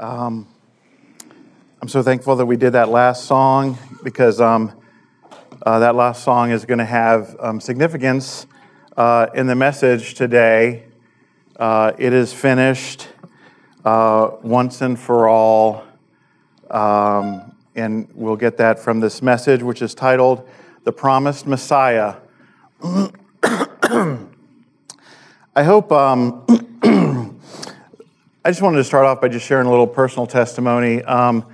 Um, I'm so thankful that we did that last song because um, uh, that last song is going to have um, significance uh, in the message today. Uh, it is finished uh, once and for all. Um, and we'll get that from this message, which is titled The Promised Messiah. I hope. I just wanted to start off by just sharing a little personal testimony. Um,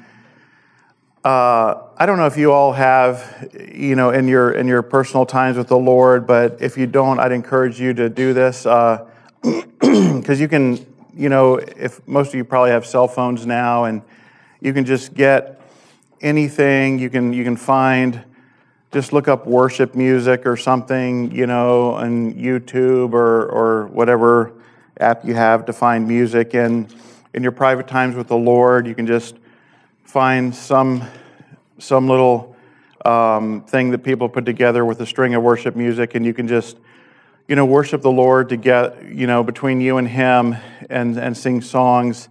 uh, I don't know if you all have, you know, in your in your personal times with the Lord, but if you don't, I'd encourage you to do this because uh, you can, you know, if most of you probably have cell phones now, and you can just get anything you can you can find. Just look up worship music or something, you know, on YouTube or or whatever app you have to find music. And in your private times with the Lord, you can just find some, some little um, thing that people put together with a string of worship music, and you can just, you know, worship the Lord to get, you know, between you and Him and, and sing songs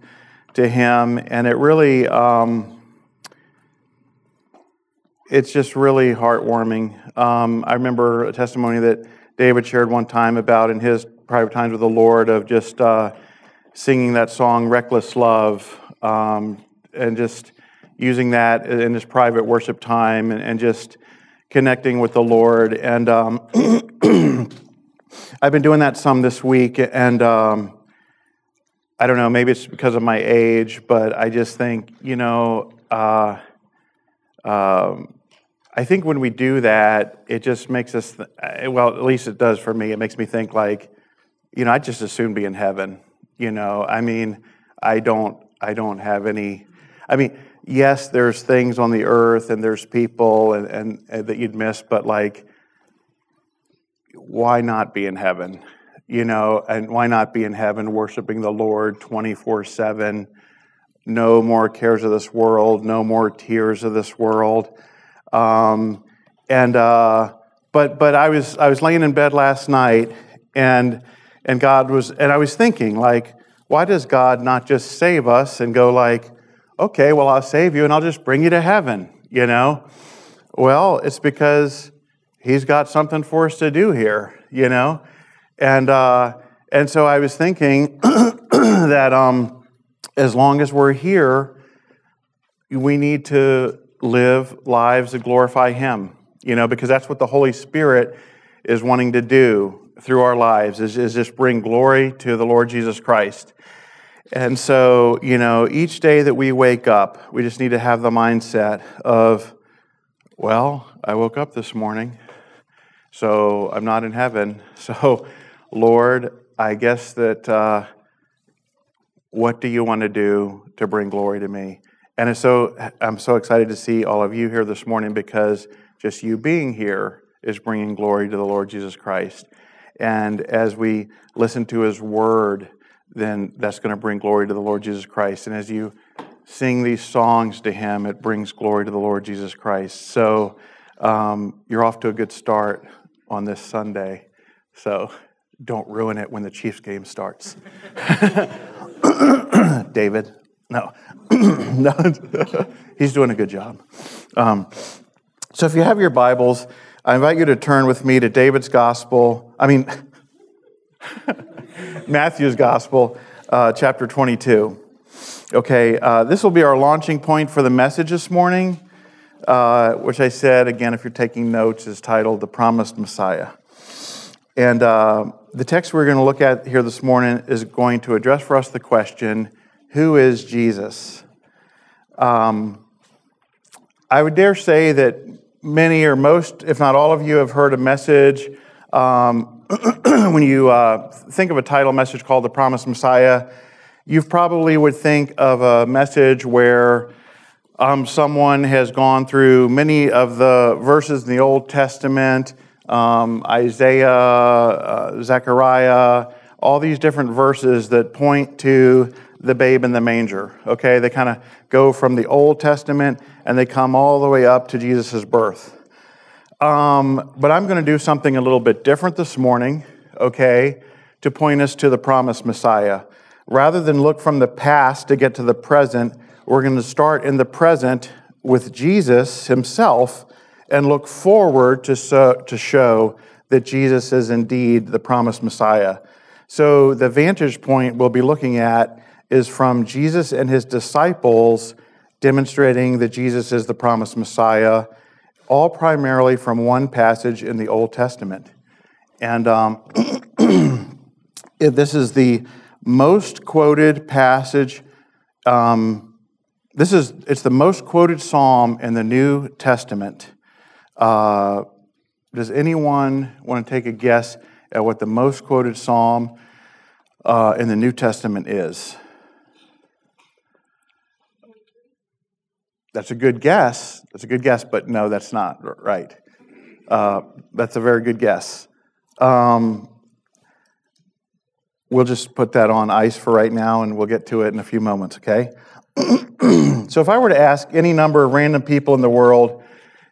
to Him. And it really, um, it's just really heartwarming. Um, I remember a testimony that David shared one time about in his private times with the Lord of just uh, singing that song, Reckless Love, um, and just using that in his private worship time and, and just connecting with the Lord. And um, I've been doing that some this week, and um, I don't know, maybe it's because of my age, but I just think, you know, uh, um, I think when we do that, it just makes us, th- well, at least it does for me. It makes me think like, you know, I'd just as soon be in heaven. You know, I mean, I don't, I don't have any. I mean, yes, there's things on the earth and there's people and, and, and that you'd miss, but like, why not be in heaven? You know, and why not be in heaven worshiping the Lord 24 7? No more cares of this world, no more tears of this world. Um, and, uh, but, but I was, I was laying in bed last night and and God was, and I was thinking, like, why does God not just save us and go, like, okay, well, I'll save you and I'll just bring you to heaven, you know? Well, it's because He's got something for us to do here, you know? And, uh, and so I was thinking that um, as long as we're here, we need to live lives that glorify Him, you know, because that's what the Holy Spirit is wanting to do through our lives is, is just bring glory to the Lord Jesus Christ. And so, you know, each day that we wake up, we just need to have the mindset of, well, I woke up this morning, so I'm not in heaven. So, Lord, I guess that uh, what do you want to do to bring glory to me? And so I'm so excited to see all of you here this morning because just you being here is bringing glory to the Lord Jesus Christ. And as we listen to his word, then that's going to bring glory to the Lord Jesus Christ. And as you sing these songs to him, it brings glory to the Lord Jesus Christ. So um, you're off to a good start on this Sunday. So don't ruin it when the Chiefs game starts. David, no, no, he's doing a good job. Um, so if you have your Bibles, I invite you to turn with me to David's Gospel. I mean, Matthew's Gospel, uh, chapter 22. Okay, uh, this will be our launching point for the message this morning, uh, which I said, again, if you're taking notes, is titled The Promised Messiah. And uh, the text we're going to look at here this morning is going to address for us the question Who is Jesus? Um, I would dare say that many or most, if not all of you, have heard a message. Um, when you uh, think of a title message called The Promised Messiah, you probably would think of a message where um, someone has gone through many of the verses in the Old Testament, um, Isaiah, uh, Zechariah, all these different verses that point to the babe in the manger. Okay, they kind of go from the Old Testament and they come all the way up to Jesus' birth. Um, but I'm going to do something a little bit different this morning, okay, to point us to the promised Messiah. rather than look from the past to get to the present, we're going to start in the present with Jesus himself and look forward to, so, to show that Jesus is indeed the promised Messiah. So, the vantage point we'll be looking at is from Jesus and his disciples demonstrating that Jesus is the promised Messiah, all primarily from one passage in the Old Testament. And um, this is the most quoted passage. Um, this is it's the most quoted psalm in the New Testament. Uh, does anyone want to take a guess at what the most quoted psalm uh, in the New Testament is? That's a good guess. That's a good guess, but no, that's not right. Uh, that's a very good guess. Um, we'll just put that on ice for right now, and we'll get to it in a few moments, okay? so, if I were to ask any number of random people in the world,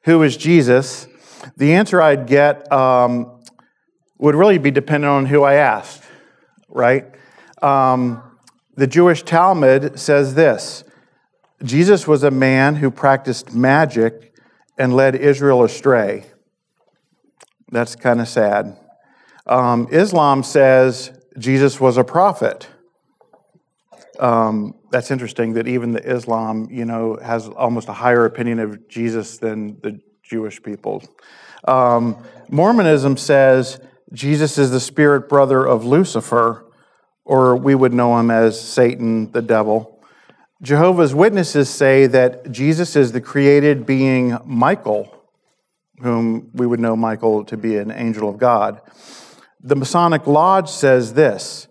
who is Jesus, the answer I'd get um, would really be dependent on who I asked, right? Um, the Jewish Talmud says this Jesus was a man who practiced magic and led Israel astray. That's kind of sad. Um, Islam says Jesus was a prophet. Um, that's interesting that even the Islam, you know, has almost a higher opinion of Jesus than the Jewish people. Um, Mormonism says Jesus is the spirit brother of Lucifer, or we would know him as Satan, the devil. Jehovah's Witnesses say that Jesus is the created being Michael, whom we would know Michael to be an angel of God. The Masonic Lodge says this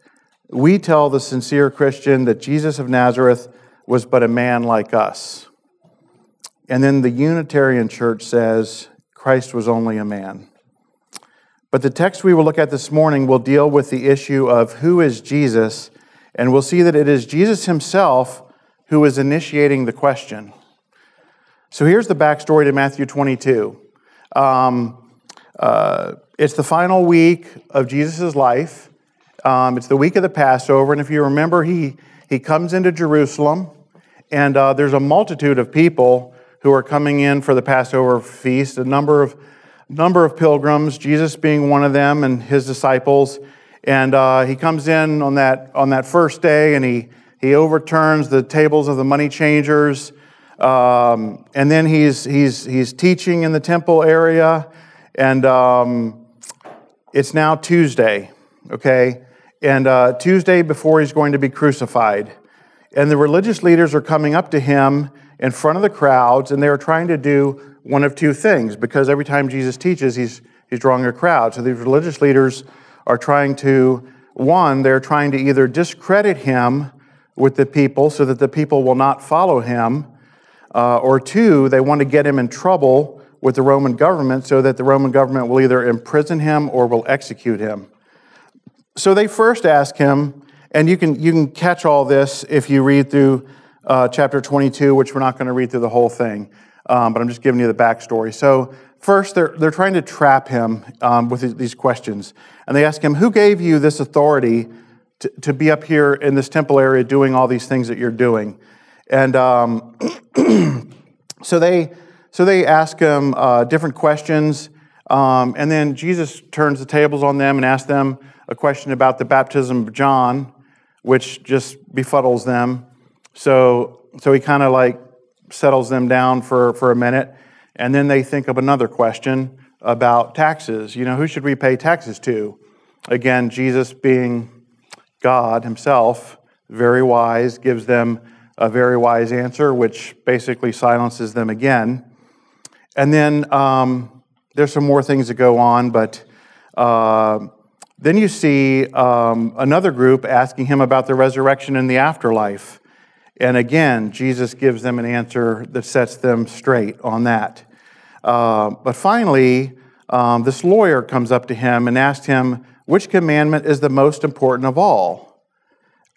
We tell the sincere Christian that Jesus of Nazareth was but a man like us. And then the Unitarian Church says Christ was only a man. But the text we will look at this morning will deal with the issue of who is Jesus, and we'll see that it is Jesus himself who is initiating the question. So here's the backstory to Matthew 22. Um, uh, it's the final week of Jesus' life. Um, it's the week of the Passover, and if you remember, he, he comes into Jerusalem, and uh, there's a multitude of people who are coming in for the Passover feast, a number of, number of pilgrims, Jesus being one of them, and his disciples. And uh, he comes in on that, on that first day, and he he overturns the tables of the money changers. Um, and then he's, he's, he's teaching in the temple area. And um, it's now Tuesday, okay? And uh, Tuesday before he's going to be crucified. And the religious leaders are coming up to him in front of the crowds, and they're trying to do one of two things because every time Jesus teaches, he's, he's drawing a crowd. So these religious leaders are trying to, one, they're trying to either discredit him with the people so that the people will not follow him. Uh, or two, they want to get him in trouble with the Roman government so that the Roman government will either imprison him or will execute him. So they first ask him, and you can, you can catch all this if you read through uh, chapter 22, which we're not going to read through the whole thing, um, but I'm just giving you the backstory. So, first, they're, they're trying to trap him um, with these questions. And they ask him, Who gave you this authority to, to be up here in this temple area doing all these things that you're doing. And um, so they so they ask him uh, different questions, um, and then Jesus turns the tables on them and asks them a question about the baptism of John, which just befuddles them. So so he kind of like settles them down for, for a minute, and then they think of another question about taxes. You know, who should we pay taxes to? Again, Jesus being God himself, very wise, gives them a very wise answer, which basically silences them again. And then um, there's some more things that go on, but uh, then you see um, another group asking him about the resurrection and the afterlife. And again, Jesus gives them an answer that sets them straight on that. Uh, but finally, um, this lawyer comes up to him and asks him, which commandment is the most important of all?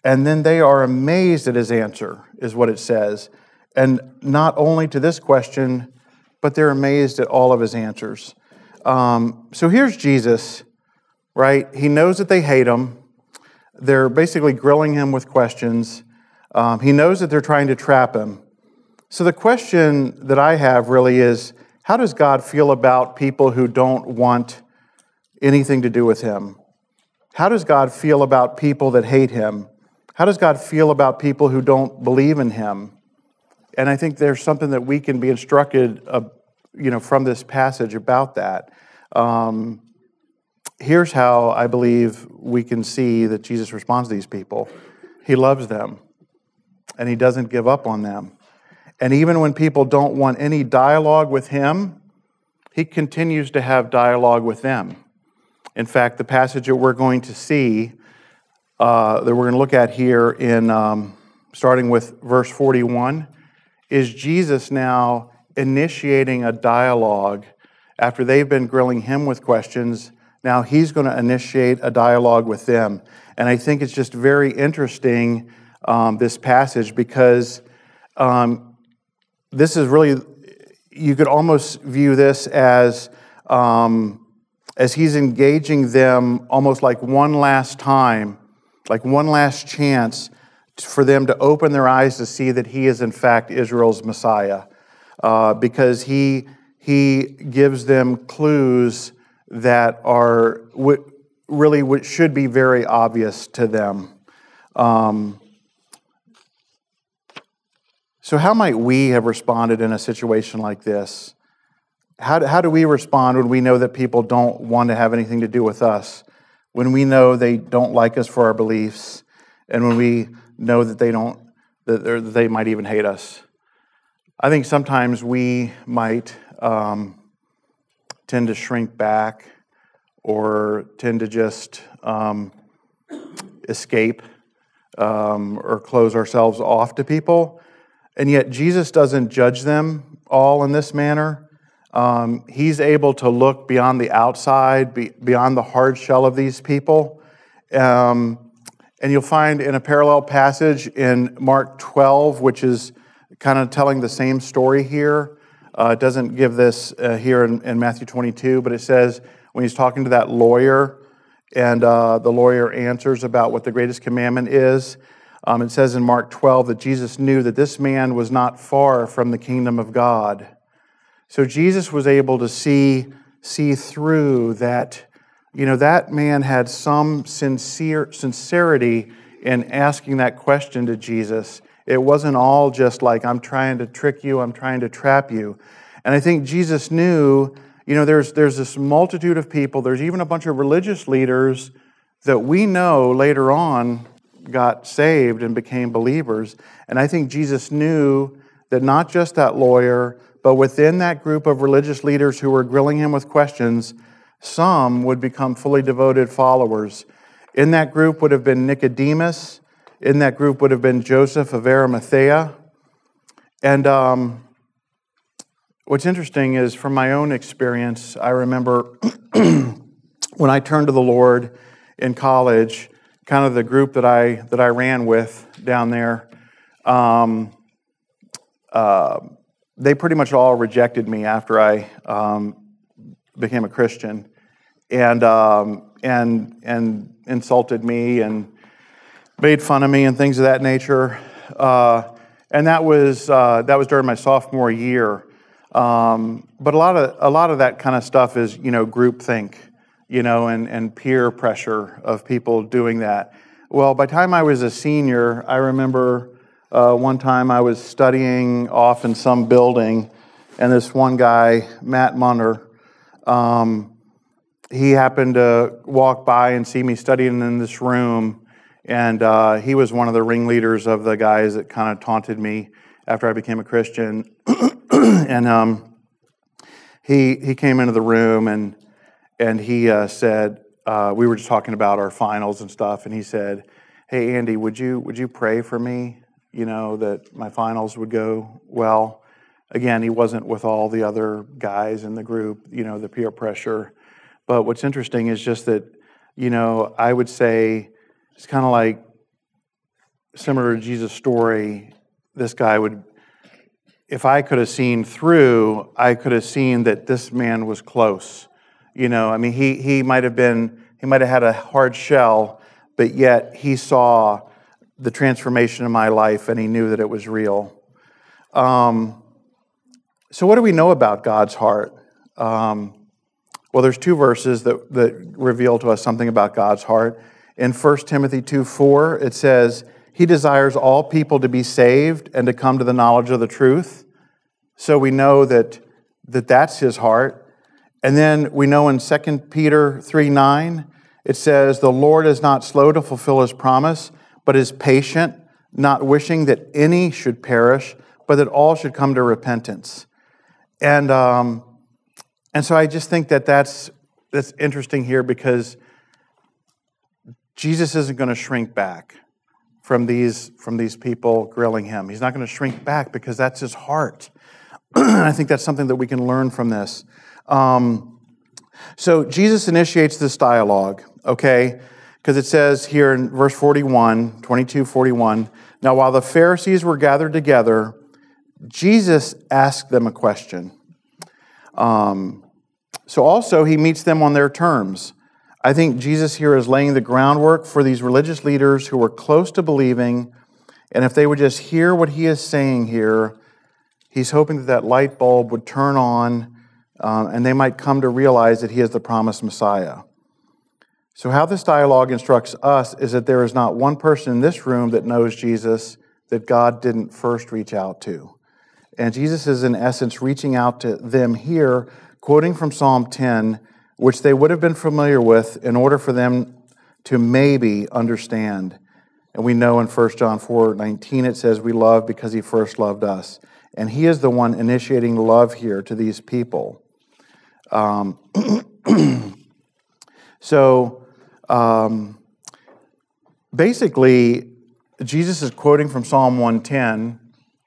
And then they are amazed at his answer, is what it says. And not only to this question, but they're amazed at all of his answers. Um, so here's Jesus, right? He knows that they hate him. they're basically grilling him with questions. Um, he knows that they're trying to trap him. So the question that I have really is how does God feel about people who don't want anything to do with him? How does God feel about people that hate him? How does God feel about people who don't believe in him? And I think there's something that we can be instructed, uh, you know, from this passage about that. Um, here's how I believe we can see that Jesus responds to these people. He loves them, and he doesn't give up on them. And even when people don't want any dialogue with him, he continues to have dialogue with them. In fact, the passage that we're going to see, uh, that we're going to look at here in um, starting with verse 41, is Jesus now initiating a dialogue after they've been grilling him with questions. Now he's going to initiate a dialogue with them. And I think it's just very interesting, um, this passage, because um, this is really, you could almost view this as. Um, as he's engaging them almost like one last time, like one last chance for them to open their eyes to see that he is, in fact, Israel's Messiah. Uh, because he, he gives them clues that are what really what should be very obvious to them. Um, so, how might we have responded in a situation like this? How do, how do we respond when we know that people don't want to have anything to do with us? When we know they don't like us for our beliefs, and when we know that they don't, that they might even hate us? I think sometimes we might um, tend to shrink back or tend to just um, escape um, or close ourselves off to people. And yet, Jesus doesn't judge them all in this manner. Um, he's able to look beyond the outside, be, beyond the hard shell of these people. Um, and you'll find in a parallel passage in Mark 12, which is kind of telling the same story here. Uh, it doesn't give this uh, here in, in, Matthew 22, but it says when he's talking to that lawyer, and uh, the lawyer answers about what the greatest commandment is. Um, it says in Mark 12 that Jesus knew that this man was not far from the kingdom of God. So Jesus was able to see, see through that, you know, that man had some sincere sincerity in asking that question to Jesus. It wasn't all just like, I'm trying to trick you, I'm trying to trap you. And I think Jesus knew, you know, there's, there's this multitude of people, there's even a bunch of religious leaders that we know later on got saved and became believers. And I think Jesus knew that not just that lawyer, but within that group of religious leaders who were grilling him with questions, some would become fully devoted followers. In that group would have been Nicodemus. In that group would have been Joseph of Arimathea. And um, what's interesting is from my own experience, I remember when I turned to the Lord in college, kind of the group that I, that I ran with down there. Um, uh, they pretty much all rejected me after I um, became a Christian, and um, and and insulted me and made fun of me and things of that nature. Uh, and that was uh, that was during my sophomore year. Um, but a lot of a lot of that kind of stuff is you know groupthink, you know, and and peer pressure of people doing that. Well, by the time I was a senior, I remember uh, one time I was studying off in some building, and this one guy, Matt Munner, um, he happened to walk by and see me studying in this room, and uh, he was one of the ringleaders of the guys that kind of taunted me after I became a Christian. and um, he he came into the room and and he uh, said uh, we were just talking about our finals and stuff, and he said, "Hey Andy, would you would you pray for me?" You know, that my finals would go well. Again, he wasn't with all the other guys in the group, you know, the peer pressure. But what's interesting is just that, you know, I would say it's kind of like similar to Jesus' story. This guy would, if I could have seen through, I could have seen that this man was close. You know, I mean, he, he might have been, he might have had a hard shell, but yet he saw the transformation in my life and he knew that it was real. Um, so, what do we know about God's heart? Um, well, there's two verses that, that reveal to us something about God's heart. In 1 Timothy 2 4, it says, He desires all people to be saved and to come to the knowledge of the truth. So we know that, that that's His heart. And then we know in 2 Peter 3 9, it says, The Lord is not slow to fulfill His promise, but is patient, not wishing that any should perish, but that all should come to repentance. And, um, and so I just think that that's, that's interesting here because Jesus isn't going to shrink back from these, from these people grilling him. He's not going to shrink back because that's his heart. I think that's something that we can learn from this. Um, so Jesus initiates this dialogue, okay? Because it says here in verse 41, 22, 41, now while the Pharisees were gathered together, Jesus asked them a question. Um, so also, he meets them on their terms. I think Jesus here is laying the groundwork for these religious leaders who were close to believing, and if they would just hear what he is saying here, he's hoping that that light bulb would turn on um, and they might come to realize that he is the promised Messiah. So, how this dialogue instructs us is that there is not one person in this room that knows Jesus that God didn't first reach out to. And Jesus is, in essence, reaching out to them here, quoting from Psalm 10 which they would have been familiar with in order for them to maybe understand. And we know in 1 John 4 19 it says, We love because he first loved us. And he is the one initiating love here to these people. Um, so um, basically, Jesus is quoting from Psalm 110,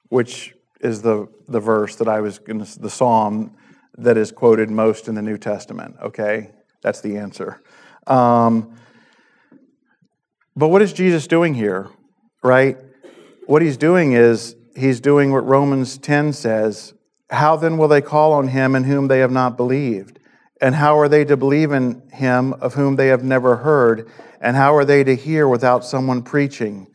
which is the, the verse that I was going to, the psalm that is quoted most in the New Testament, okay? That's the answer. Um, but what is Jesus doing here, right? What he's doing is he's doing what Romans 10 says How then will they call on him in whom they have not believed? And how are they to believe in him of whom they have never heard? And how are they to hear without someone preaching?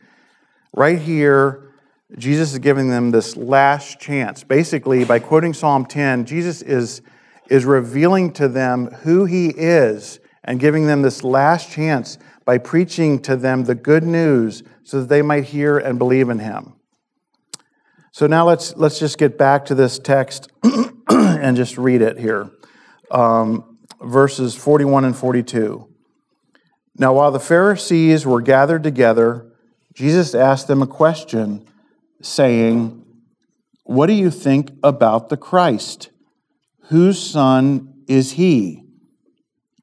Right here, Jesus is giving them this last chance. Basically, by quoting Psalm 10, Jesus is, is revealing to them who he is and giving them this last chance by preaching to them the good news so that they might hear and believe in him. So now let's, let's just get back to this text and just read it here. Um, verses 41 and 42. Now, while the Pharisees were gathered together, Jesus asked them a question saying, What do you think about the Christ? Whose son is he?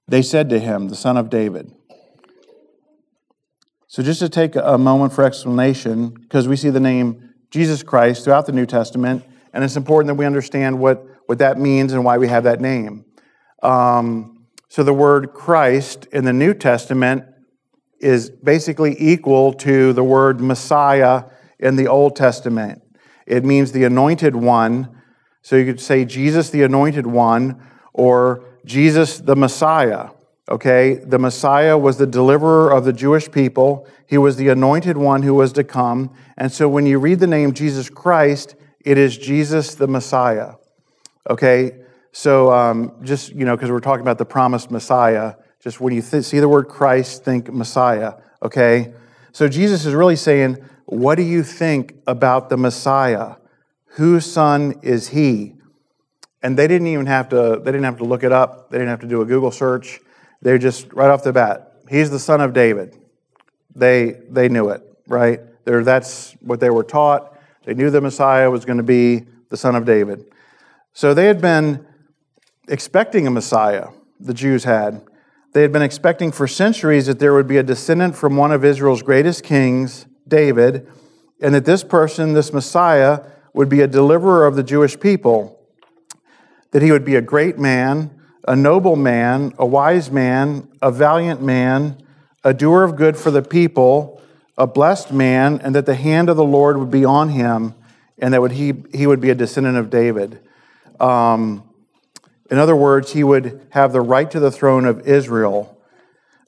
They said to him, The son of David. So, just to take a moment for explanation, because we see the name Jesus Christ throughout the New Testament, and it's important that we understand what, what that means and why we have that name. Um, so, the word Christ in the New Testament is basically equal to the word Messiah in the Old Testament. It means the anointed one. So you could say Jesus the anointed one or Jesus the Messiah. Okay, the Messiah was the deliverer of the Jewish people. He was the anointed one who was to come. And so when you read the name Jesus Christ, it is Jesus the Messiah. Okay, so um, just, you know, because we're talking about the promised Messiah, just when you th- see the word Christ, think Messiah. Okay, so Jesus is really saying, what do you think about the Messiah? Whose son is he? And they didn't even have to, they didn't have to look it up. They didn't have to do a Google search. They just, right off the bat, he's the son of David. They, they knew it, right? They're, that's what they were taught. They knew the Messiah was going to be the son of David. So they had been expecting a Messiah, the Jews had. They had been expecting for centuries that there would be a descendant from one of Israel's greatest kings David, and that this person, this Messiah, would be a deliverer of the Jewish people, that he would be a great man, a noble man, a wise man, a valiant man, a doer of good for the people, a blessed man, and that the hand of the Lord would be on him, and that would he, he would be a descendant of David. Um, in other words, he would have the right to the throne of Israel.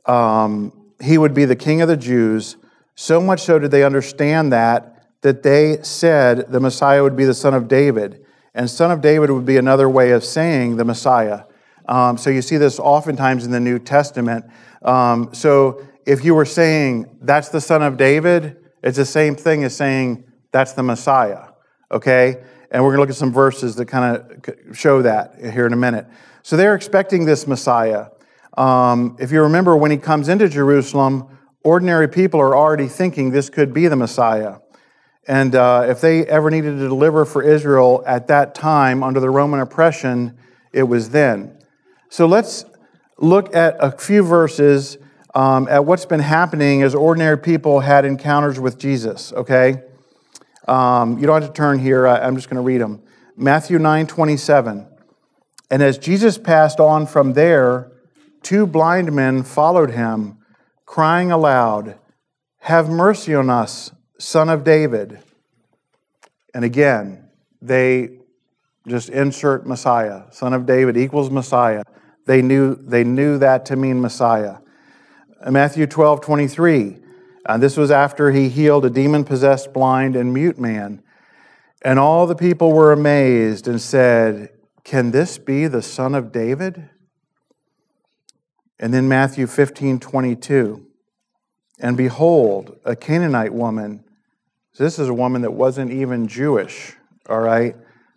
Um, he would be the king of the Jews. So much so did they understand that, that they said the Messiah would be the son of David. And son of David would be another way of saying the Messiah. Um, so you see this oftentimes in the New Testament. Um, so if you were saying that's the son of David, it's the same thing as saying that's the Messiah. Okay? And we're going to look at some verses that kind of show that here in a minute. So they're expecting this Messiah. Um, if you remember, when he comes into Jerusalem, ordinary people are already thinking this could be the Messiah. And uh, if they ever needed to deliver for Israel at that time under the Roman oppression, it was then. So let's look at a few verses um, at what's been happening as ordinary people had encounters with Jesus, okay? Um, you don't have to turn here, I'm just going to read them. Matthew 9 27. And as Jesus passed on from there, two blind men followed him, crying aloud, Have mercy on us, son of David. And again, they just insert Messiah. Son of David equals Messiah. They knew, they knew that to mean Messiah. Matthew 12, 23. And this was after he healed a demon possessed blind and mute man. And all the people were amazed and said, Can this be the son of David? And then Matthew 15, 22. And behold, a Canaanite woman, this is a woman that wasn't even Jewish, all right,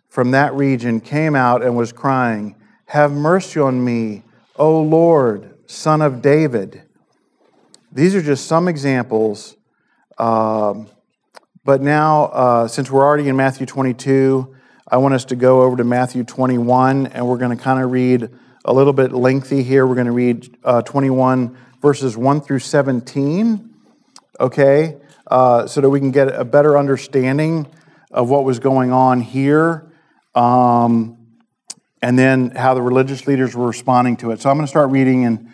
from that region came out and was crying, Have mercy on me, O Lord, son of David. These are just some examples. Um, but now, uh, since we're already in Matthew 22, I want us to go over to Matthew 21, and we're going to kind of read a little bit lengthy here. We're going to read uh, 21 verses 1 through 17, okay, uh, so that we can get a better understanding of what was going on here, um, and then how the religious leaders were responding to it. So I'm going to start reading in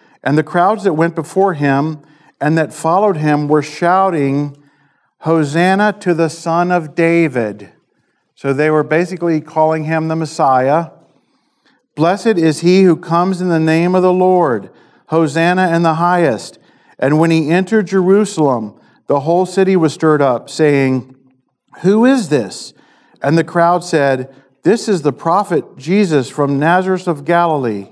And the crowds that went before him and that followed him were shouting, Hosanna to the Son of David. So they were basically calling him the Messiah. Blessed is he who comes in the name of the Lord. Hosanna in the highest. And when he entered Jerusalem, the whole city was stirred up, saying, Who is this? And the crowd said, This is the prophet Jesus from Nazareth of Galilee.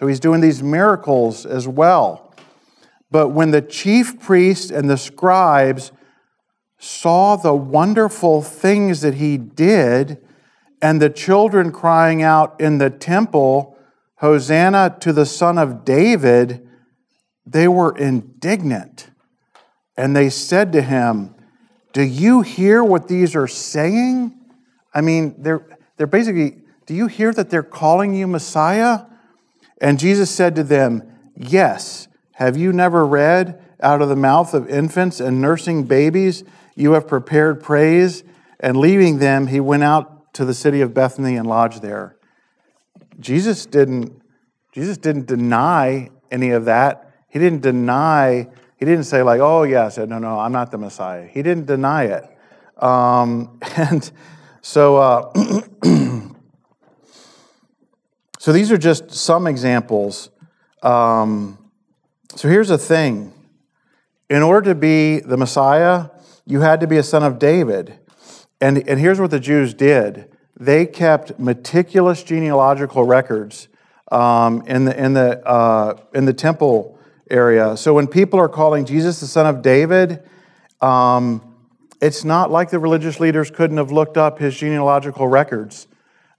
So he's doing these miracles as well. But when the chief priests and the scribes saw the wonderful things that he did, and the children crying out in the temple, Hosanna to the Son of David, they were indignant. And they said to him, Do you hear what these are saying? I mean, they're, they're basically, do you hear that they're calling you Messiah? And Jesus said to them, Yes. Have you never read, out of the mouth of infants and nursing babies, you have prepared praise. And leaving them, he went out to the city of Bethany and lodged there. Jesus didn't, Jesus didn't deny any of that. He didn't deny, He didn't say, like, oh, yeah, I said, no, no, I'm not the Messiah. He didn't deny it. Um, and so, uh, so these are just some examples. Um, so here's the thing in order to be the Messiah, you had to be a son of David. And, and here's what the Jews did they kept meticulous genealogical records um, in, the, in, the, uh, in the temple area. So when people are calling Jesus the son of David, um, it's not like the religious leaders couldn't have looked up his genealogical records.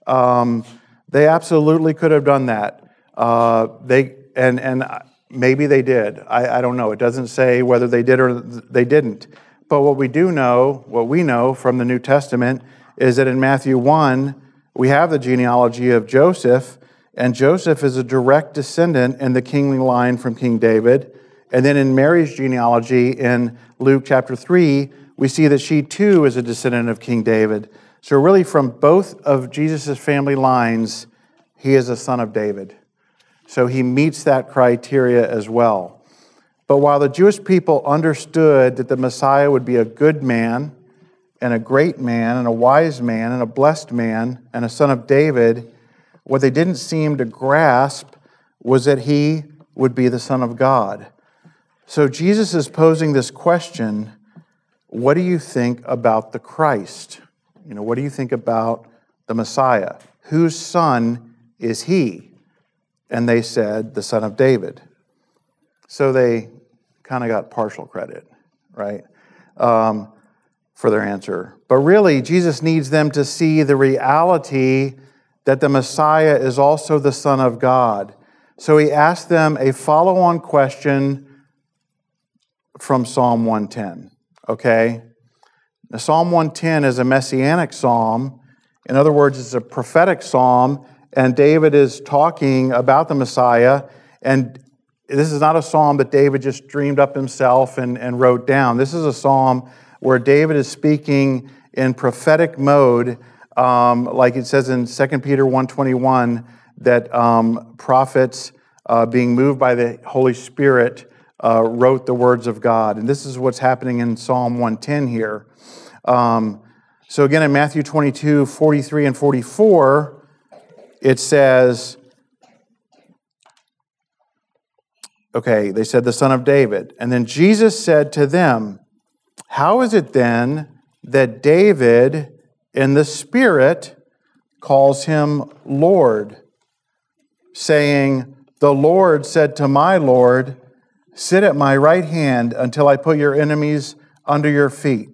Um, they absolutely could have done that. Uh, they and and maybe they did. I, I don't know. It doesn't say whether they did or they didn't. But what we do know, what we know from the New Testament, is that in Matthew one we have the genealogy of Joseph, and Joseph is a direct descendant in the kingly line from King David. And then in Mary's genealogy in Luke chapter 3, we see that she too is a descendant of King David. So, really, from both of Jesus' family lines, he is a son of David. So, he meets that criteria as well. But while the Jewish people understood that the Messiah would be a good man, and a great man, and a wise man, and a blessed man, and a son of David, what they didn't seem to grasp was that he would be the Son of God. So Jesus is posing this question What do you think about the Christ? You know, what do you think about the Messiah? Whose son is he? And they said, The son of David. So they kind of got partial credit, right, um, for their answer. But really, Jesus needs them to see the reality that the Messiah is also the Son of God. So he asked them a follow on question from Psalm 110. Okay? Now, psalm 110 is a messianic psalm. In other words, it's a prophetic psalm, and David is talking about the Messiah. And this is not a psalm that David just dreamed up himself and, and wrote down. This is a psalm where David is speaking in prophetic mode um, like it says in 2 Peter 1.21, that um, prophets uh, being moved by the Holy Spirit uh, wrote the words of God. And this is what's happening in Psalm 110 here. Um, so again, in Matthew 22, 43 and 44, it says, okay, they said the son of David. And then Jesus said to them, How is it then that David in the Spirit calls him Lord, saying, The Lord said to my Lord, Sit at my right hand until I put your enemies under your feet.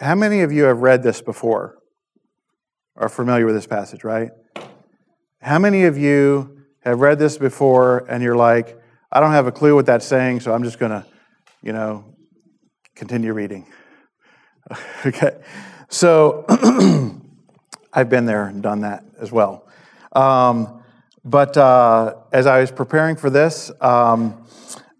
How many of you have read this before? Are familiar with this passage, right? How many of you have read this before and you're like, I don't have a clue what that's saying, so I'm just going to, you know, continue reading? okay. So I've been there and done that as well. Um, but uh, as I was preparing for this, um,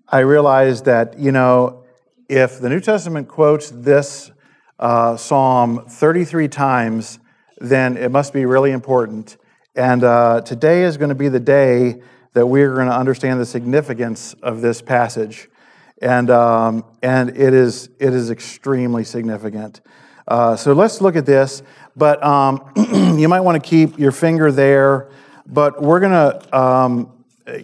I realized that, you know, if the New Testament quotes this uh, psalm 33 times, then it must be really important. And uh, today is going to be the day that we're going to understand the significance of this passage and um, and it is it is extremely significant. Uh, so let's look at this. But um, you might want to keep your finger there. But we're gonna um,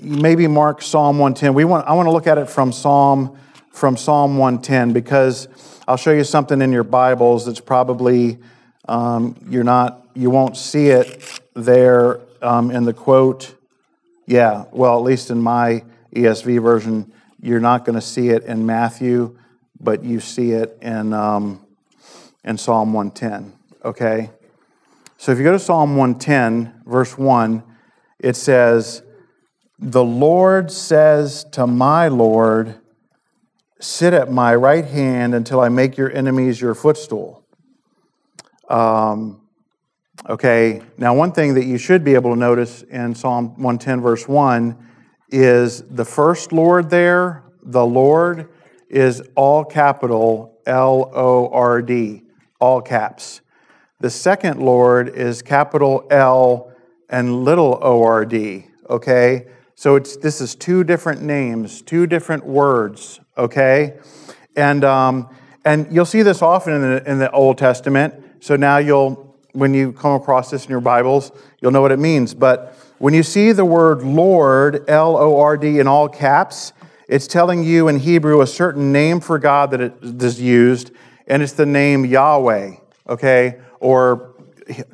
maybe mark Psalm 110. We want I want to look at it from Psalm from Psalm 110 because I'll show you something in your Bibles that's probably um, you're not you won't see it there um, in the quote. Yeah, well, at least in my ESV version you're not going to see it in Matthew, but you see it in, um, in Psalm 110. Okay? So if you go to Psalm 110, verse 1, it says, The Lord says to my Lord, Sit at my right hand until I make your enemies your footstool. Um, okay, now one thing that you should be able to notice in Psalm 110, verse 1 is the first Lord there, the Lord, is all capital L O R D, all caps. The second Lord is capital L and little O R D, okay? So it's, this is two different names, two different words, okay? And, um, and you'll see this often in the, in the Old Testament. So now you'll, when you come across this in your Bibles, you'll know what it means. But when you see the word Lord, L O R D, in all caps, it's telling you in Hebrew a certain name for God that is used, and it's the name Yahweh, okay, or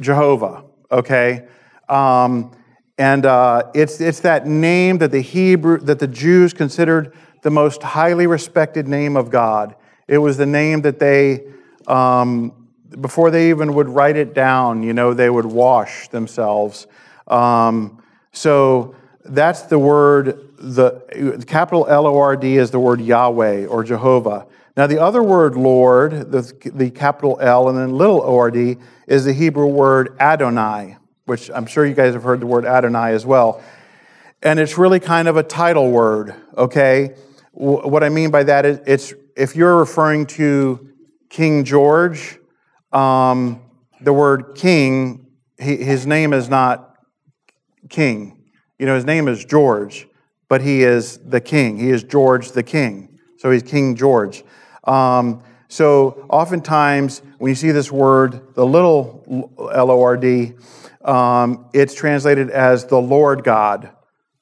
Jehovah, okay. Um, and uh, it's, it's that name that the Hebrew, that the Jews considered the most highly respected name of God. It was the name that they, um, before they even would write it down, you know, they would wash themselves. Um, so that's the word, the capital L O R D is the word Yahweh or Jehovah. Now, the other word Lord, the, the capital L and then little O R D, is the Hebrew word Adonai which I'm sure you guys have heard the word Adonai as well. And it's really kind of a title word, okay? What I mean by that is it's if you're referring to King George, um, the word king, he, his name is not king. You know, his name is George, but he is the king. He is George the king. So he's King George. Um, so oftentimes when you see this word, the little L O R D, um, it's translated as the Lord God,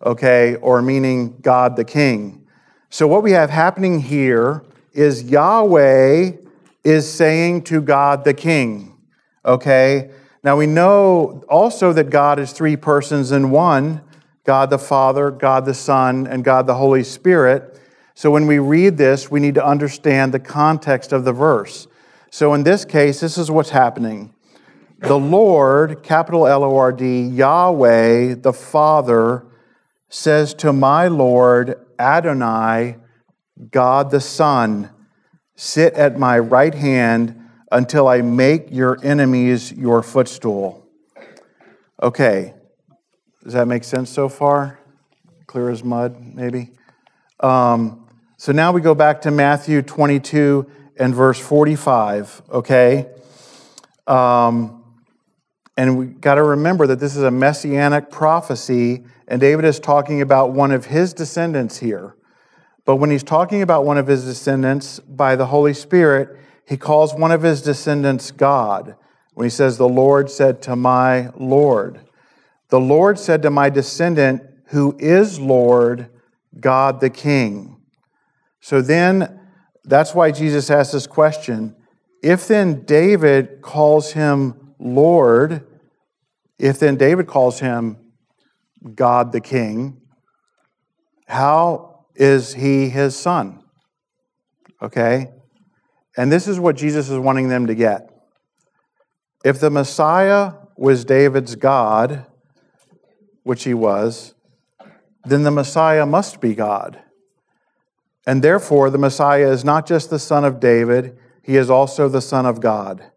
okay, or meaning God the King. So, what we have happening here is Yahweh is saying to God the King, okay? Now, we know also that God is three persons in one God the Father, God the Son, and God the Holy Spirit. So, when we read this, we need to understand the context of the verse. So, in this case, this is what's happening the Lord, capital L O R D, Yahweh, the Father, says to my Lord, Adonai, God the Son, sit at my right hand until I make your enemies your footstool. Okay, does that make sense so far? Clear as mud, maybe? Um, so now we go back to Matthew 22 and verse 45, okay? Um, and we got to remember that this is a messianic prophecy, and David is talking about one of his descendants here. But when he's talking about one of his descendants by the Holy Spirit, he calls one of his descendants God. When he says, The Lord said to my Lord, the Lord said to my descendant, who is Lord, God the King. So then, that's why Jesus asked this question. If then David calls him Lord, if then David calls him God the King, how is he his son? Okay? And this is what Jesus is wanting them to get. If the Messiah was David's God, which he was, then the Messiah must be God. And therefore, the Messiah is not just the son of David, he is also the son of God.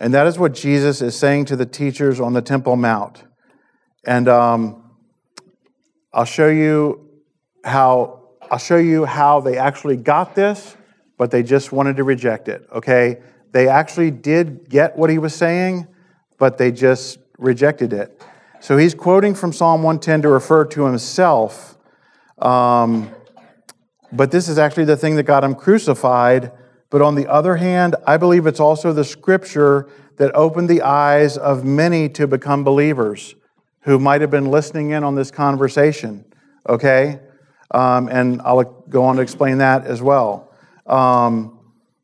And that is what Jesus is saying to the teachers on the Temple Mount. And um, I'll show you how I'll show you how they actually got this, but they just wanted to reject it. Okay, they actually did get what he was saying, but they just rejected it. So he's quoting from Psalm 110 to refer to himself. Um, but this is actually the thing that got him crucified but on the other hand, I believe it's also the scripture that opened the eyes of many to become believers who might have been listening in on this conversation. Okay? Um, and I'll go on to explain that as well. Um,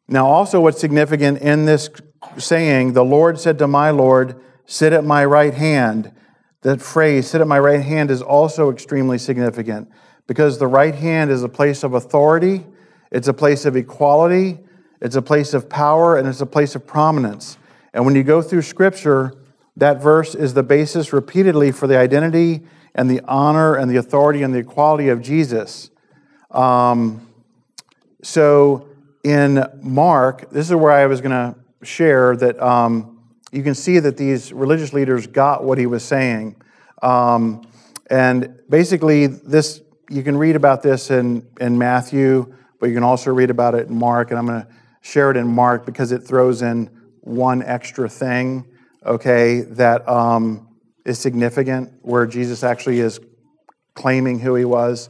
now, also, what's significant in this saying, the Lord said to my Lord, Sit at my right hand. That phrase, sit at my right hand, is also extremely significant because the right hand is a place of authority, it's a place of equality, it's a place of power and it's a place of prominence. And when you go through Scripture, that verse is the basis repeatedly for the identity and the honor and the authority and the equality of Jesus. Um, so in Mark, this is where I was going to share that um, you can see that these religious leaders got what he was saying. Um, and basically, this you can read about this in, in Matthew, but you can also read about it in Mark. And I'm going to share it in Mark because it throws in one extra thing, okay, that um, is significant, where Jesus actually is claiming who he was.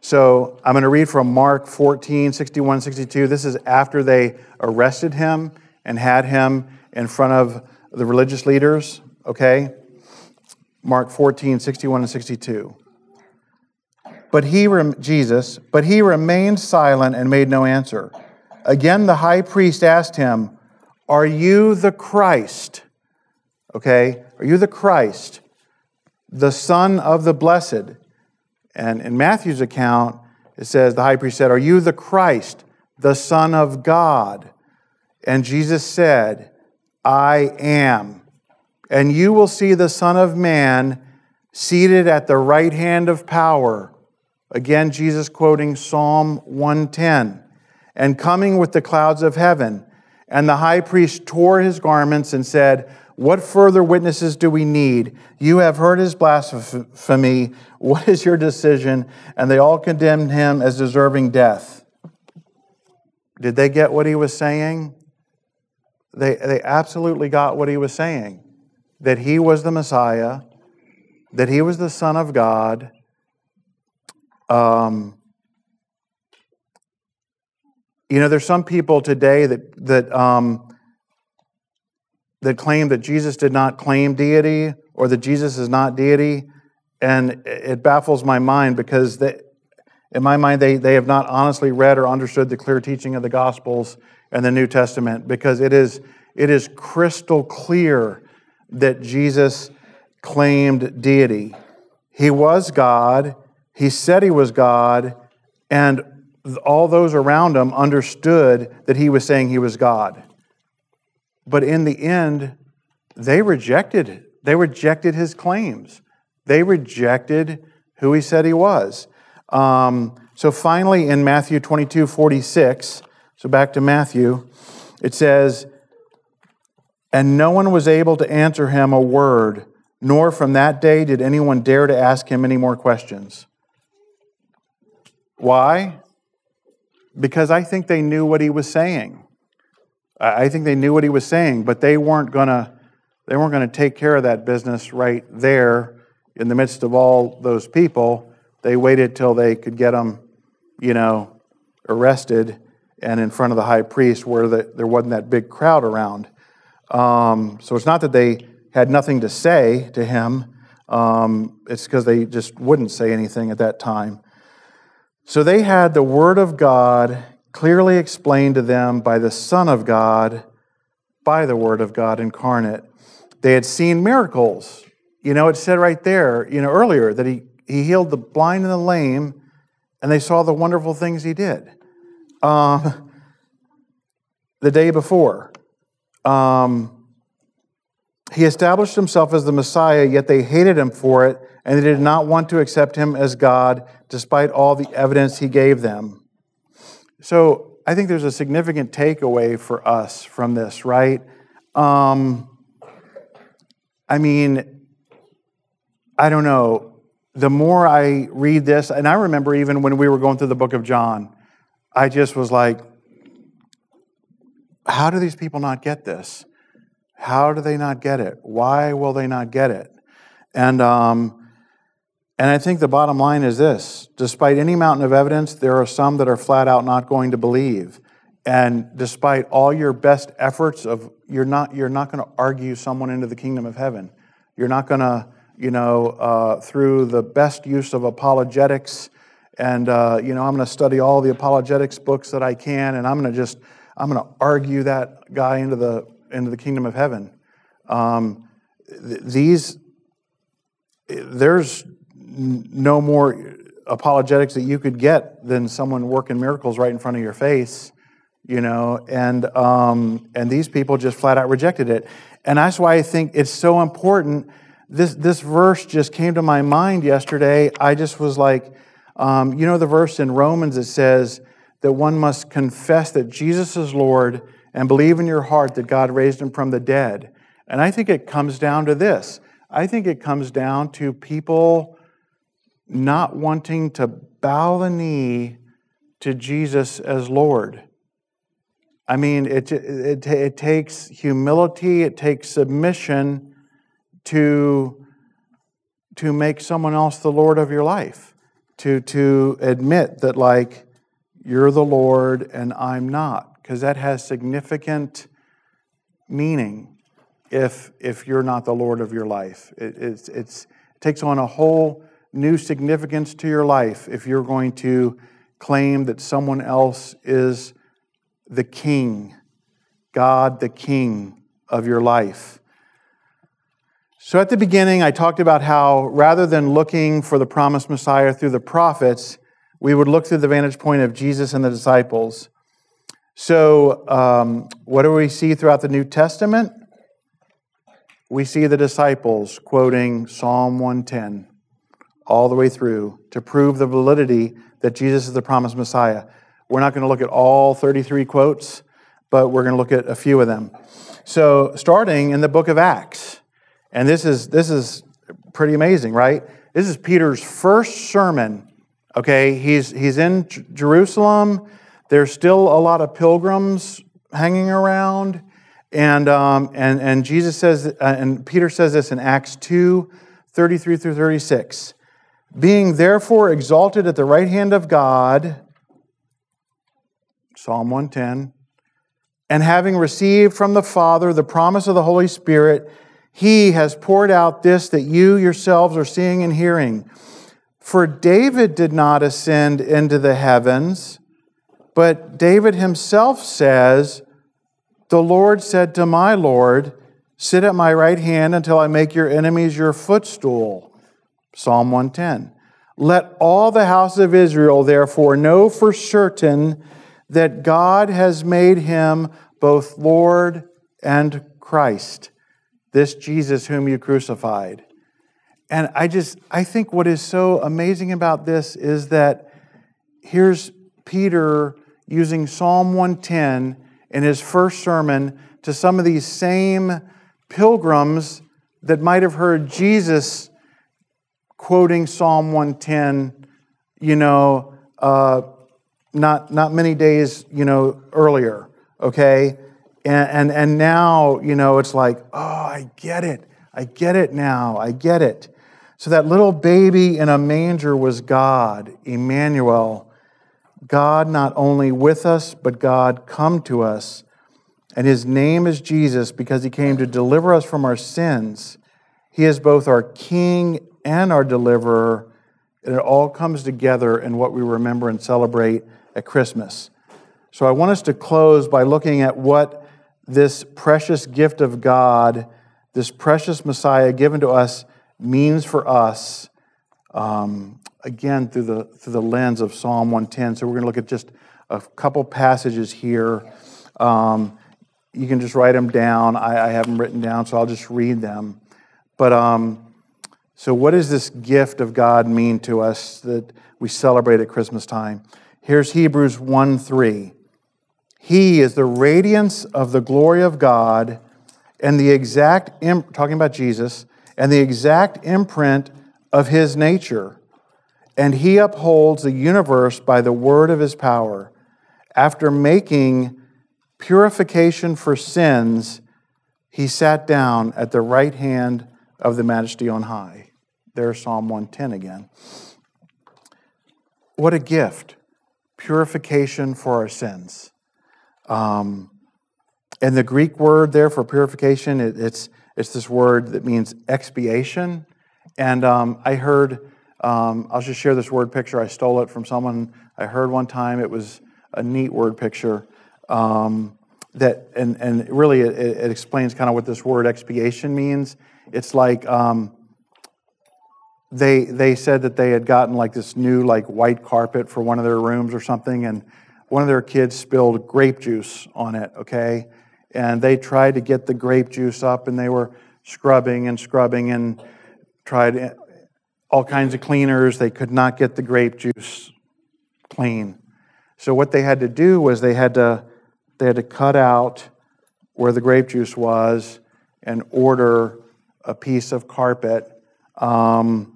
So I'm going to read from Mark 14, 61, 62. This is after they arrested him and had him in front of the religious leaders, okay? Mark 14, 61 and 62. But he, Jesus, but he remained silent and made no answer. Again, the high priest asked him, Are you the Christ? Okay, are you the Christ, the Son of the Blessed? And in Matthew's account, it says, The high priest said, Are you the Christ, the Son of God? And Jesus said, I am and you will see the Son of Man seated at the right hand of power. Again, Jesus quoting Psalm 110 and coming with the clouds of heaven. And the high priest tore his garments and said, What further witnesses do we need? You have heard his blasphemy. What is your decision? And they all condemned him as deserving death. Did they get what he was saying? They, they absolutely got what he was saying that he was the Messiah, that he was the Son of God. Um, you know, there's some people today that that um, that claim that Jesus did not claim deity or that Jesus is not deity, and it baffles my mind because they, in my mind they, they have not honestly read or understood the clear teaching of the Gospels and the New Testament because it is it is crystal clear that Jesus claimed deity. He was God, he said he was God, and all those around him understood that he was saying he was God. But in the end, they rejected they rejected his claims. They rejected who he said he was. Um, so finally, in Matthew 22 46, so back to Matthew, it says, and no one was able to answer him a word, nor from that day did anyone dare to ask him any more questions. Why? Because I think they knew what he was saying. I think they knew what he was saying, but they weren't gonna they weren't gonna take care of that business right there in the midst of all those people. They waited till they could get him, you know, arrested and in front of the high priest where the, there wasn't that big crowd around. Um, so it's not that they had nothing to say to him, um, it's because they just wouldn't say anything at that time. So they had the Word of God clearly explained to them by the Son of God, by the Word of God incarnate. They had seen miracles. You know, it said right there, you know, earlier that he, he healed the blind and the lame, and they saw the wonderful things he did. Um, the day before, um, he established himself as the Messiah, yet they hated him for it, and they did not want to accept him as God, despite all the evidence he gave them. So I think there's a significant takeaway for us from this, right? Um, I mean, I don't know. The more I read this, and I remember even when we were going through the book of John, I just was like, how do these people not get this? How do they not get it? Why will they not get it? And, um, and I think the bottom line is this despite any mountain of evidence, there are some that are flat out not going to believe. And despite all your best efforts of you're not you're not going to argue someone into the kingdom of heaven. You're not going to you know uh, through the best use of apologetics and uh, you know I'm going to study all the apologetics books that I can and I'm going to just I'm going to argue that guy into the into the kingdom of heaven. Um, th- these there's no more apologetics that you could get than someone working miracles right in front of your face, you know. And um, and these people just flat out rejected it, and that's why I think it's so important. This this verse just came to my mind yesterday. I just was like, um, you know, the verse in Romans that says that one must confess that Jesus is Lord and believe in your heart that God raised him from the dead. And I think it comes down to this I think it comes down to people not wanting to bow the knee to Jesus as Lord. I mean, it, it, it takes humility, it takes submission to, to make someone else the Lord of your life, to, to admit that, like, you're the Lord and I'm not, because that has significant meaning if, if you're not the Lord of your life. It, it's, it's, it takes on a whole new significance to your life if you're going to claim that someone else is the king, God the king of your life. So at the beginning, I talked about how rather than looking for the promised Messiah through the prophets, we would look through the vantage point of Jesus and the disciples. So, um, what do we see throughout the New Testament? We see the disciples quoting Psalm 110 all the way through to prove the validity that Jesus is the promised Messiah. We're not going to look at all 33 quotes, but we're going to look at a few of them. So, starting in the book of Acts, and this is this is pretty amazing, right? This is Peter's first sermon. Okay, he's he's in J- Jerusalem. There's still a lot of pilgrims hanging around, and um, and and Jesus says, uh, and Peter says this in Acts 2, 33 through 36. Being therefore exalted at the right hand of God, Psalm 110, and having received from the Father the promise of the Holy Spirit, he has poured out this that you yourselves are seeing and hearing. For David did not ascend into the heavens, but David himself says, The Lord said to my Lord, Sit at my right hand until I make your enemies your footstool. Psalm 110. Let all the house of Israel therefore know for certain that God has made him both Lord and Christ, this Jesus whom you crucified. And I just, I think what is so amazing about this is that here's Peter using Psalm 110 in his first sermon to some of these same pilgrims that might have heard Jesus quoting Psalm 110, you know, uh, not, not many days, you know, earlier, okay? And, and, and now, you know, it's like, oh, I get it. I get it now. I get it. So that little baby in a manger was God, Emmanuel. God not only with us, but God come to us. And his name is Jesus because he came to deliver us from our sins. He is both our King and our deliverer. And it all comes together in what we remember and celebrate at Christmas. So I want us to close by looking at what this precious gift of God, this precious Messiah given to us, means for us. Um, again, through the through the lens of Psalm 110. So we're going to look at just a couple passages here. Um, you can just write them down. I, I, have them written down, so I'll just read them. But um, so, what does this gift of God mean to us that we celebrate at Christmas time? Here's Hebrews 1 3. He is the radiance of the glory of God and the exact, imp- talking about Jesus, and the exact imprint of his nature. And he upholds the universe by the word of his power. After making purification for sins, he sat down at the right hand of the majesty on high. There's Psalm 110 again. What a gift. Purification for our sins. Um, and the Greek word there for purification, it, it's, it's this word that means expiation. And um, I heard, um, I'll just share this word picture. I stole it from someone I heard one time. It was a neat word picture. Um, that and, and really it, it, explains kind of what this word expiation means. It's like um, they they said that they had gotten like this new like white carpet for one of their rooms or something and one of their kids spilled grape juice on it okay? And they tried to get the grape juice up and they were scrubbing and scrubbing and tried all kinds of cleaners. They could not get the grape juice clean. So what they had to do was they had to they had to cut out where the grape juice was and order a piece of carpet um,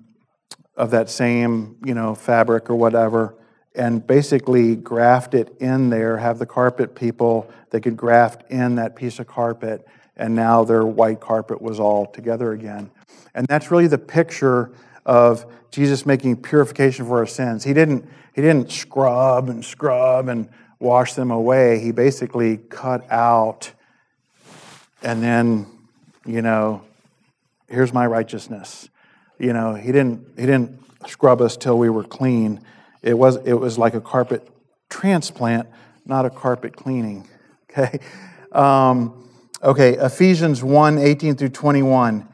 of that same, you know, fabric or whatever, and basically graft it in there, have the carpet people, they could graft in that piece of carpet, and now their white carpet was all together again. And that's really the picture of Jesus making purification for our sins. He didn't, he didn't scrub and scrub and wash them away. He basically cut out and then, you know, here's my righteousness. You know, he didn't he didn't scrub us till we were clean. It was it was like a carpet transplant, not a carpet cleaning. Okay. Um, okay, Ephesians 1 18 through 21.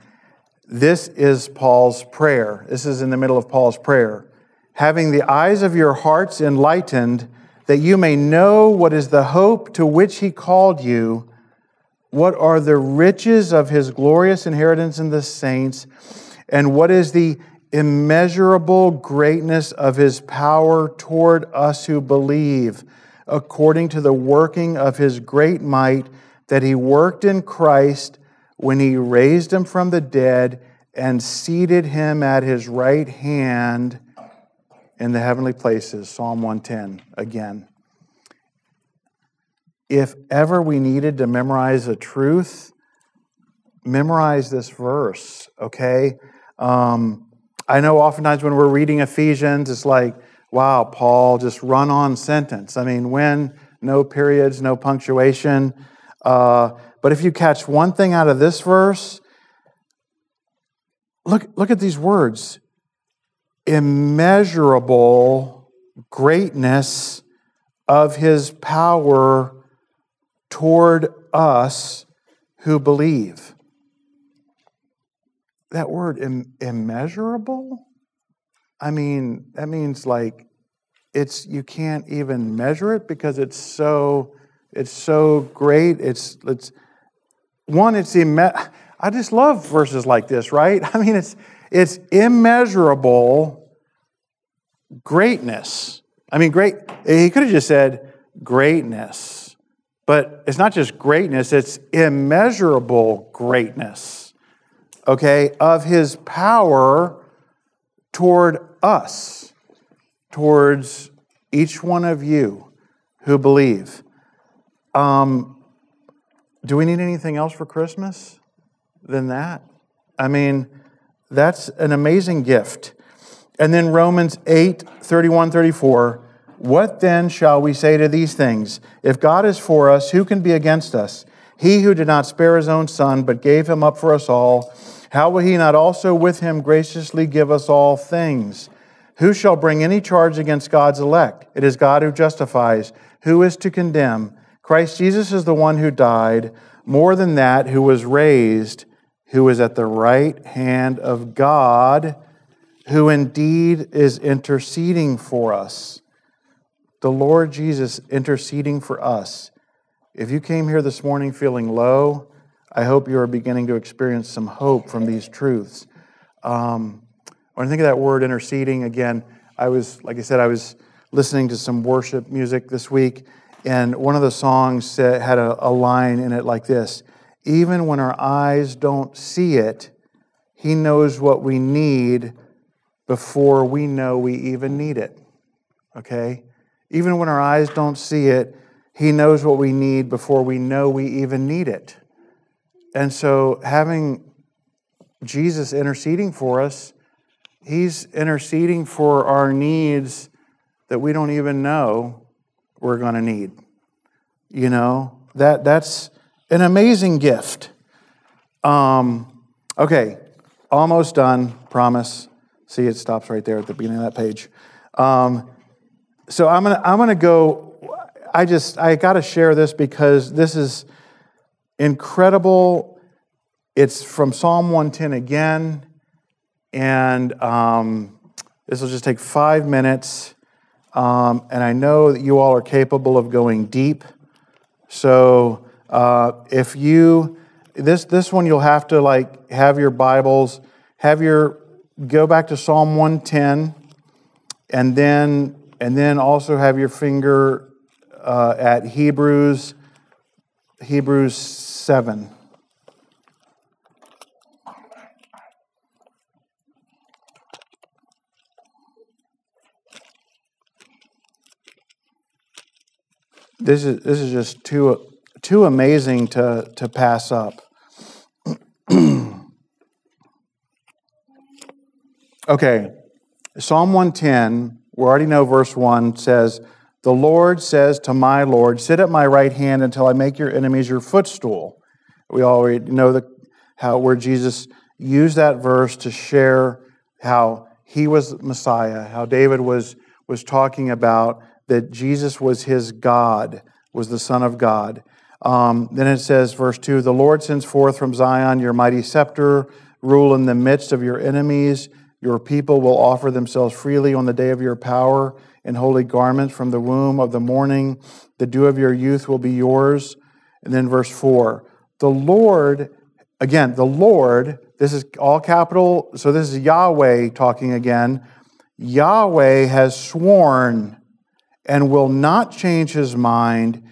This is Paul's prayer. This is in the middle of Paul's prayer. Having the eyes of your hearts enlightened, that you may know what is the hope to which he called you, what are the riches of his glorious inheritance in the saints, and what is the immeasurable greatness of his power toward us who believe, according to the working of his great might that he worked in Christ when he raised him from the dead and seated him at his right hand in the heavenly places. Psalm 110 again. If ever we needed to memorize a truth, memorize this verse, okay? Um, I know oftentimes when we're reading Ephesians, it's like, wow, Paul, just run on sentence. I mean, when, no periods, no punctuation. Uh, but if you catch one thing out of this verse, look, look at these words immeasurable greatness of his power toward us who believe that word Im- immeasurable? I mean that means like it's you can't even measure it because it's so it's so great. It's it's one it's imme- i just love verses like this right? I mean it's it's immeasurable greatness. I mean great he could have just said greatness but it's not just greatness it's immeasurable greatness okay, of his power toward us, towards each one of you who believe. Um, do we need anything else for Christmas than that? I mean, that's an amazing gift. And then Romans 8 31 34. What then shall we say to these things? If God is for us, who can be against us? He who did not spare his own son, but gave him up for us all how will he not also with him graciously give us all things? Who shall bring any charge against God's elect? It is God who justifies. Who is to condemn? Christ Jesus is the one who died, more than that, who was raised, who is at the right hand of God, who indeed is interceding for us. The Lord Jesus interceding for us. If you came here this morning feeling low, I hope you are beginning to experience some hope from these truths. Um, when I think of that word interceding, again, I was, like I said, I was listening to some worship music this week, and one of the songs had a, a line in it like this Even when our eyes don't see it, He knows what we need before we know we even need it. Okay? Even when our eyes don't see it, He knows what we need before we know we even need it. And so, having Jesus interceding for us, He's interceding for our needs that we don't even know we're going to need. You know, that, that's an amazing gift. Um, okay, almost done, promise. See, it stops right there at the beginning of that page. Um, so I'm gonna I'm gonna go. I just I got to share this because this is incredible. It's from Psalm 110 again, and um, this will just take five minutes. Um, and I know that you all are capable of going deep. So uh, if you this this one you'll have to like have your Bibles, have your go back to Psalm 110, and then and then also have your finger uh, at Hebrews Hebrews 7. This is, this is just too, too amazing to, to pass up. Okay, Psalm 110, we already know verse 1 says, The Lord says to my Lord, Sit at my right hand until I make your enemies your footstool. We already know the, how where Jesus used that verse to share how he was Messiah, how David was, was talking about that Jesus was his God, was the Son of God. Um, then it says, verse 2 The Lord sends forth from Zion your mighty scepter, rule in the midst of your enemies. Your people will offer themselves freely on the day of your power in holy garments from the womb of the morning. The dew of your youth will be yours. And then verse 4 The Lord, again, the Lord, this is all capital, so this is Yahweh talking again. Yahweh has sworn and will not change his mind.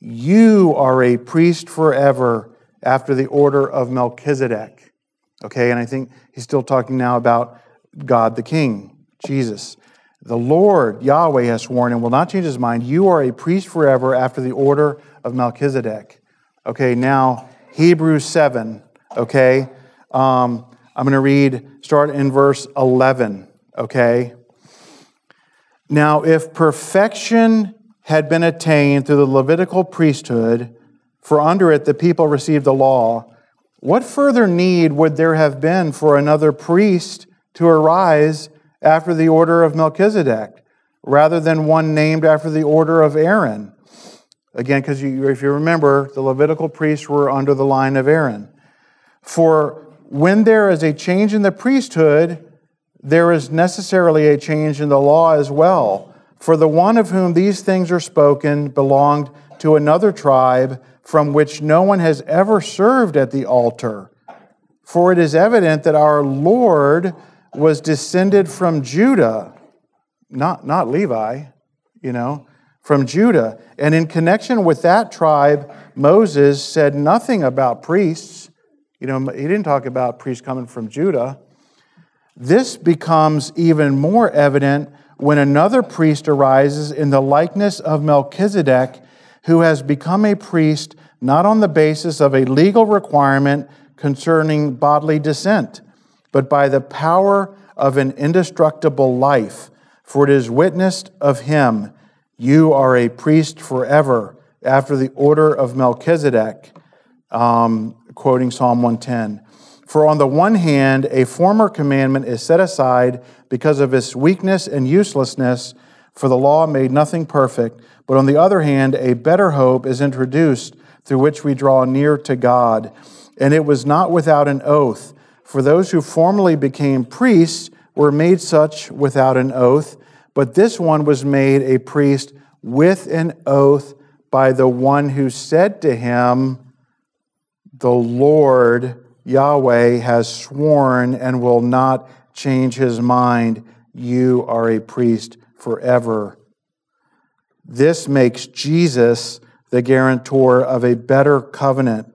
You are a priest forever after the order of Melchizedek. Okay, and I think he's still talking now about God the King, Jesus. The Lord, Yahweh, has sworn and will not change his mind. You are a priest forever after the order of Melchizedek. Okay, now Hebrews 7. Okay, um, I'm going to read, start in verse 11. Okay. Now, if perfection had been attained through the Levitical priesthood, for under it the people received the law, what further need would there have been for another priest to arise after the order of Melchizedek, rather than one named after the order of Aaron? Again, because if you remember, the Levitical priests were under the line of Aaron. For when there is a change in the priesthood, there is necessarily a change in the law as well. For the one of whom these things are spoken belonged to another tribe from which no one has ever served at the altar. For it is evident that our Lord was descended from Judah, not, not Levi, you know, from Judah. And in connection with that tribe, Moses said nothing about priests. You know, he didn't talk about priests coming from Judah. This becomes even more evident when another priest arises in the likeness of Melchizedek, who has become a priest not on the basis of a legal requirement concerning bodily descent, but by the power of an indestructible life. For it is witnessed of him, You are a priest forever, after the order of Melchizedek, um, quoting Psalm 110. For on the one hand, a former commandment is set aside because of its weakness and uselessness, for the law made nothing perfect. But on the other hand, a better hope is introduced through which we draw near to God. And it was not without an oath. For those who formerly became priests were made such without an oath, but this one was made a priest with an oath by the one who said to him, The Lord Yahweh has sworn and will not change his mind. You are a priest forever. This makes Jesus the guarantor of a better covenant.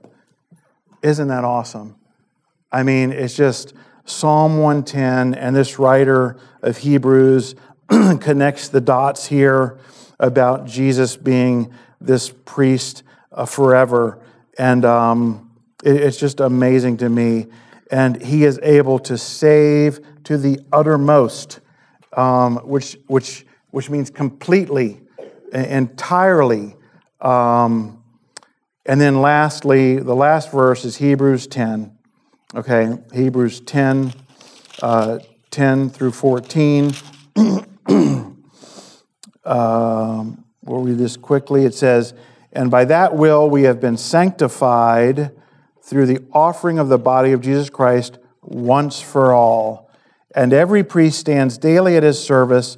Isn't that awesome? I mean, it's just Psalm 110, and this writer of Hebrews connects the dots here about Jesus being this priest uh, forever. And, um, it's just amazing to me. And he is able to save to the uttermost, um, which, which, which means completely, entirely. Um, and then lastly, the last verse is Hebrews 10. Okay, Hebrews 10, uh, 10 through 14. um, we'll read this quickly. It says, And by that will we have been sanctified through the offering of the body of Jesus Christ once for all. And every priest stands daily at his service,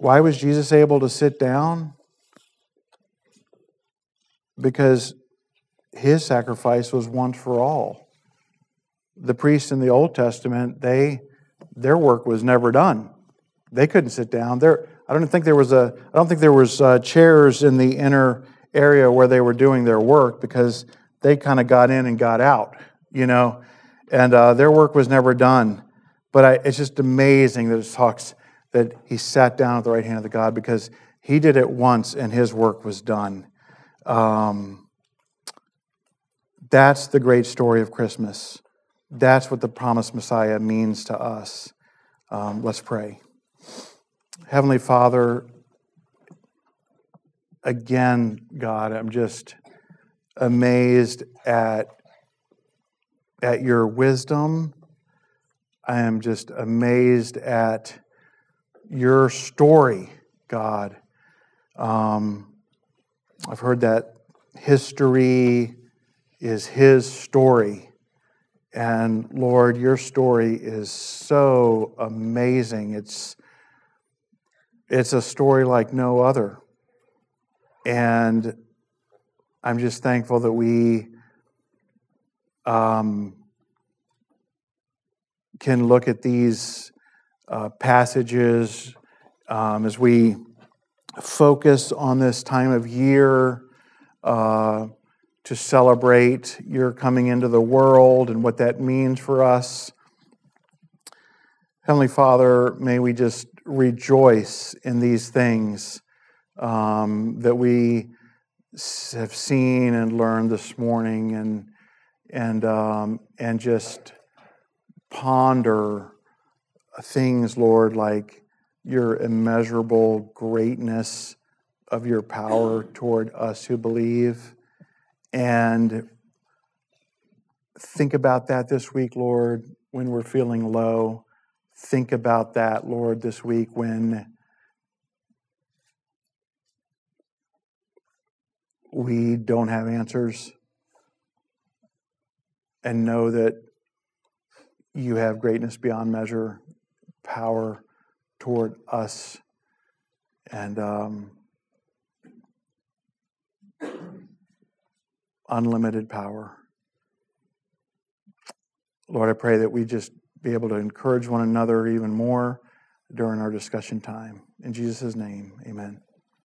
why was Jesus able to sit down? Because his sacrifice was once for all. The priests in the Old Testament, they their work was never done. They couldn't sit down. There, I don't think there was a. I don't think there was uh, chairs in the inner area where they were doing their work because they kind of got in and got out, you know, and uh, their work was never done. But I, it's just amazing that it talks that he sat down at the right hand of the God because he did it once and his work was done. Um, that's the great story of Christmas. That's what the promised Messiah means to us. Um, let's pray. Heavenly Father, again, God, I'm just amazed at, at your wisdom. I am just amazed at your story, God. Um, I've heard that history is his story. And Lord, your story is so amazing. It's, it's a story like no other. And I'm just thankful that we um, can look at these uh, passages um, as we focus on this time of year. Uh, to celebrate your coming into the world and what that means for us. Heavenly Father, may we just rejoice in these things um, that we have seen and learned this morning, and and um, and just ponder things, Lord, like your immeasurable greatness of your power toward us who believe and think about that this week, Lord, when we're feeling low. Think about that, Lord, this week when we don't have answers. And know that you have greatness beyond measure, power toward us. And um, unlimited power. Lord, I pray that we just be able to encourage one another even more during our discussion time. In Jesus' name, amen.